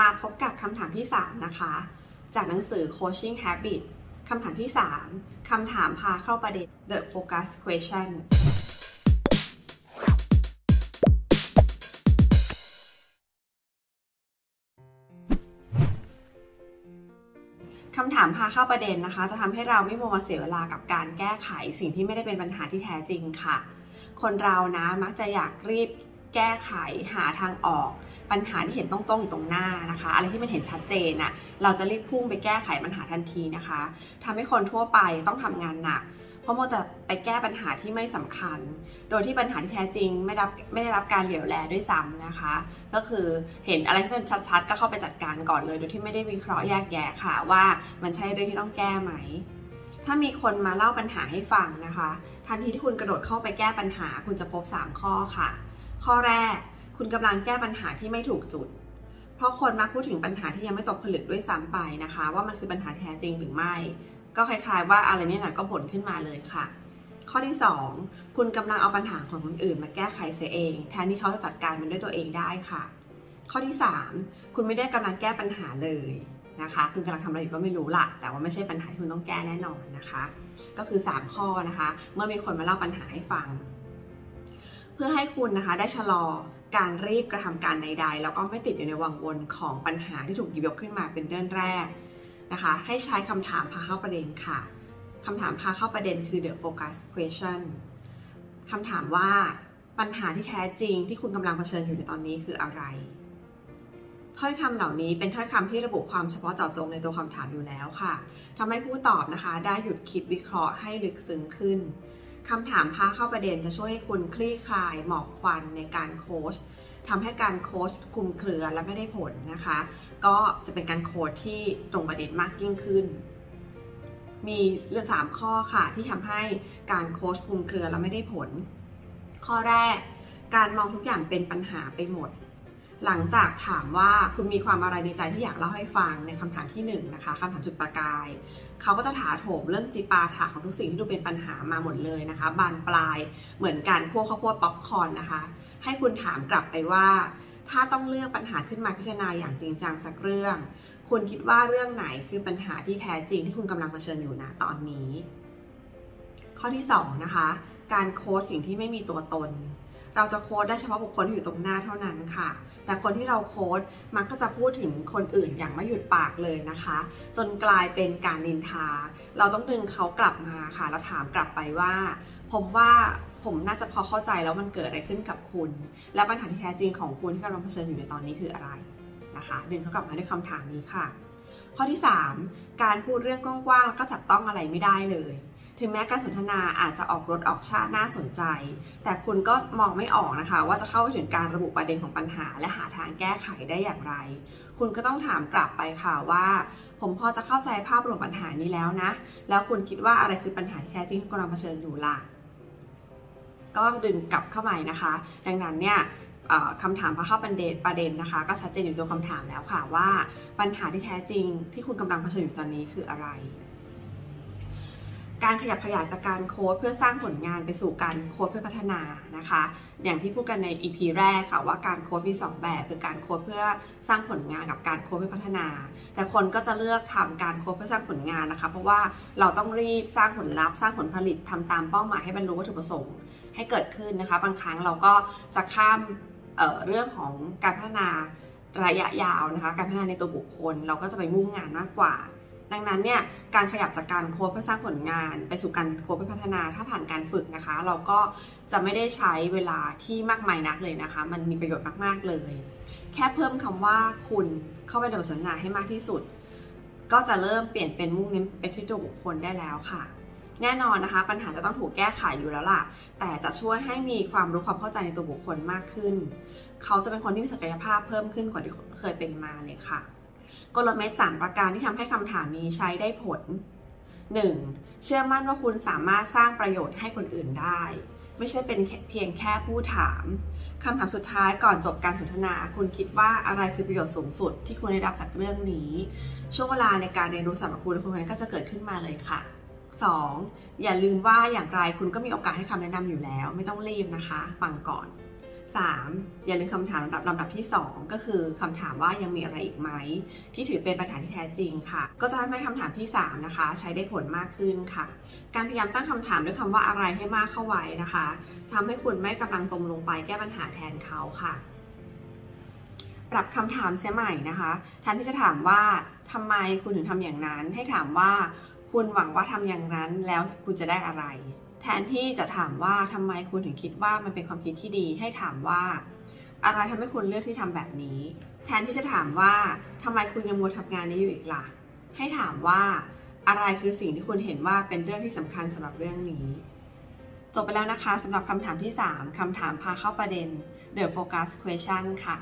มาพบกับคำถามที่ 3 นะคะ จากหนังสือ Coaching Habit คำถามที่ 3 คำถามพาเข้าประเด็น The Focus Question คำถามพาเข้าประเด็นนะคะ จะทำให้เราไม่มัวมาเสียเวลากับการแก้ไขสิ่งที่ไม่ได้เป็นปัญหาที่แท้จริงค่ะ คนเรานะมักจะอยากรีบแก้ไขหาทางออก ปัญหาที่เห็นตรงๆอยู่ตรงหน้านะคะ อะไรที่มันเห็นชัดเจนน่ะเราจะรีบพุ่งไปแก้ไขปัญหาทันทีนะคะทำให้คนทั่วไปต้องทำงานหนัก เพราะโมแต่ไปแก้ปัญหาที่ไม่สำคัญ โดยที่ปัญหาที่แท้จริงไม่รับไม่ได้รับการเหลียวแลด้วยซ้ำนะคะ ก็คือเห็นอะไรที่มันชัดๆ ก็เข้าไปจัดการก่อนเลย โดยที่ไม่ได้วิเคราะห์แยกแยะค่ะว่ามันใช่เรื่องที่ต้องแก้ไหม ถ้ามีคนมาเล่าปัญหาให้ฟังนะคะ ทันทีที่คุณกระโดดเข้าไปแก้ปัญหา คุณจะพบ 3 ข้อค่ะ ข้อแรก คุณกำลังแก้ปัญหาที่ไม่ถูกจุด เพราะคนมักพูดถึงปัญหาที่ยังไม่ตกผลึกด้วยซ้ำไปนะคะ ว่ามันคือปัญหาแท้จริงหรือไม่ ก็คล้ายๆ ว่าอะไรเนี่ยนะก็บ่นขึ้นมาเลยค่ะ ข้อที่ 2 คุณกำลังเอาปัญหาของคนอื่นมาแก้ไขเสียเอง แทนที่เขาจะจัดการมันด้วยตัวเองได้ค่ะ ข้อที่ 3 คุณไม่ได้กำลังแก้ปัญหาเลยนะคะ คุณกำลังทำอะไรอยู่ก็ไม่รู้ละแต่ว่าไม่ใช่ปัญหาที่คุณต้องแก้แน่นอนนะคะ ก็คือ 3 ข้อนะคะ เมื่อมีคนมาเล่าปัญหาให้ฟัง เพื่อให้คุณนะคะได้ชะลอ การรีบกระทำการใด ๆ แล้วก็ไม่ติดอยู่ในวังวนของปัญหาที่ถูกหยิบยกขึ้นมาเป็นเรื่องแรกนะคะ ให้ใช้คำถามพาเข้าประเด็นค่ะคำถามพาเข้าประเด็นคือ the focus question คำถามว่าปัญหาที่แท้จริงที่คุณกำลังเผชิญอยู่ในตอนนี้คืออะไร ถ้อยคำเหล่านี้เป็นถ้อยคำที่ระบุความเฉพาะเจาะจงในตัวคำถามอยู่แล้วค่ะทำให้ผู้ตอบนะคะ ได้หยุดคิดวิเคราะห์ให้ลึกซึ้งขึ้น คำถามพาเข้าประเด็นจะช่วยให้คุณคลี่คลายหมอกควันในการโค้ชทำให้การโค้ชคลุมเครือและไม่ได้ผลนะคะ ก็จะเป็นการโค้ชที่ตรงประเด็นมากยิ่งขึ้น มีเรื่องสามข้อค่ะที่ทำให้การโค้ชคลุมเครือและไม่ได้ผล ข้อแรก การมองทุกอย่างเป็นปัญหาไปหมด หลังจากถามว่าคุณมีความอะไรในใจที่อยากเล่าให้ฟังในคำถามที่1นนะคะคำถามจุดประกาย เขาก็จะถาโถมเรื่องจีปาถาของทุกสิ่งที่ดูเป็นปัญหามาหมดเลยนะคะ บานปลายเหมือนการพวกข้าวโพดป๊อปคอนนะคะ ให้คุณถามกลับไปว่า ถ้าต้องเลือกปัญหาขึ้นมาพิจารณาอย่างจริงจังสักเรื่อง คุณคิดว่าเรื่องไหนคือปัญหาที่แท้จริงที่คุณกำลังเผชิญอยู่นะตอนนี้ ข้อที่2นะคะการโค้ดสิ่งที่ไม่มีตัวตน เราจะโค้ดได้เฉพาะบุคคลที่อยู่ตรงหน้าเท่านั้นค่ะ แต่คนที่เราโค้ดมักก็จะพูดถึงคนอื่นอย่างไม่หยุดปากเลยนะคะ จนกลายเป็นการนินทา เราต้องดึงเขากลับมาค่ะ แล้วถามกลับไปว่า ผมว่าผมน่าจะพอเข้าใจแล้วมันเกิดอะไรขึ้นกับคุณ และปัญหาที่แท้จริงของคุณที่กำลังเผชิญอยู่ในตอนนี้คืออะไรนะคะ ดึงเขากลับมาด้วยคำถามนี้ค่ะ ข้อที่ 3 การพูดเรื่องกว้างๆแล้วก็จับต้องอะไรไม่ได้เลย ถึงแม้การสนทนาอาจจะออกรถออกชาติน่าสนใจ แต่คุณก็มองไม่ออกนะคะ ว่าจะเข้าไปถึงการระบุประเด็นของปัญหา และหาทางแก้ไขได้อย่างไร คุณก็ต้องถามกลับไปค่ะว่า ผมพอจะเข้าใจภาพรวมปัญหานี้แล้วนะ แล้วคุณคิดว่าอะไรคือปัญหาที่แท้จริงที่กำลังเผชิญอยู่ล่ะก็ดึงกลับเข้ามานะคะ ดังนั้นเนี่ยคำถามพอเข้าประเด็นประเด็นนะคะ ก็ชัดเจนอยู่ตัวคำถามแล้วค่ะว่าปัญหาที่แท้จริงที่คุณกำลังเผชิญอยู่ตอนนี้คืออะไร การขยับขยายจากการโค้ดเพื่อสร้างผลงานไปสู่การโค้ดเพื่อพัฒนานะคะ อย่างที่พูดกันใน EP แรกค่ะว่าการโค้ดมี 2 แบบคือการโค้ดเพื่อสร้างผลงานกับการโค้ดเพื่อพัฒนา แต่คนก็จะเลือกทำการโค้ดเพื่อสร้างผลงานนะคะ เพราะว่าเราต้องรีบสร้างผลลัพธ์สร้างผลผลิตทำตามเป้าหมายให้บรรลุวัตถุประสงค์ให้เกิดขึ้นนะคะ บางครั้งเราก็จะข้ามเเรื่องของการพัฒนาระยะยาวนะคะ การพัฒนาในตัวบุคคล เราก็จะไปมุ่งงานมากกว่า ดังนั้นเนี่ยการขยับจากการโค้ดเพื่อสร้างผลงาน ไปสู่การโค้ดเพื่อพัฒนาถ้าผ่านการฝึกนะคะ เราก็จะไม่ได้ใช้เวลาที่มากมายนักเลยนะคะ มันมีประโยชน์มากๆเลย แค่เพิ่มคำว่าคุณเข้าไปในบทสนทนาให้มากที่สุด ก็จะเริ่มเปลี่ยนเป็นมุ่งเน้นไปที่ตัวบุคคลได้แล้วค่ะแน่นอนนะคะ ปัญหาจะต้องถูกแก้ไขอยู่แล้วล่ะ แต่จะช่วยให้มีความรู้ความเข้าใจในตัวบุคคลมากขึ้น เขาจะเป็นคนที่มีศักยภาพเพิ่มขึ้นกว่าที่เคยเป็นมาเลยค่ะ กลเม็ดสามประการที่ทำให้คำถามนี้ใช้ได้ผล 1. เชื่อมั่นว่าคุณสามารถสร้างประโยชน์ให้คนอื่นได้ ไม่ใช่เป็นเพียงแค่ผู้ถามคำถามสุดท้ายก่อนจบการสนทนา คุณคิดว่าอะไรคือประโยชน์สูงสุดที่คุณได้รับจากเรื่องนี้ ช่วงเวลาในการเรียนรู้สำหรับคุณและคุณก็จะเกิดขึ้นมาเลยค่ะ 2. อย่าลืมว่าอย่างไรคุณก็มีโอกาสให้คำแนะนำอยู่แล้ว ไม่ต้องรีบนะคะ ฟังก่อน 3. อย่าลืมคำถามลำดับลำดับที่ 2 ก็คือคำถามว่ายังมีอะไรอีกไหม ที่ถือเป็นปัญหาที่แท้จริงค่ะ ก็จะทำให้คำถามที่ 3 นะคะ ใช้ได้ผลมากขึ้นค่ะ การพยายามตั้งคำถามด้วยคำว่าอะไรให้มากเข้าไว้นะคะทำให้คุณไม่กำลังจมลงไปแก้ปัญหาแทนเขาค่ะ ปรับคำถามเสียใหม่นะคะแทนที่จะถามว่าทำไมคุณถึงทำอย่างนั้น ให้ถามว่า คุณหวังว่าทำอย่างนั้นแล้วคุณจะได้อะไร แทนที่จะถามว่าทำไมคุณถึงคิดว่ามันเป็นความคิดที่ดี ให้ถามว่า อะไรทำให้คุณเลือกที่ทำแบบนี้ แทนที่จะถามว่าทำไมคุณยังมัวทำงานนี้อยู่อีกล่ะ ให้ถามว่าอะไรคือสิ่งที่คุณเห็นว่าเป็นเรื่องที่สำคัญสำหรับเรื่องนี้ จบไปแล้วนะคะสำหรับคำถามที่ 3คำถามพาเข้าประเด็น The Focus Question ค่ะ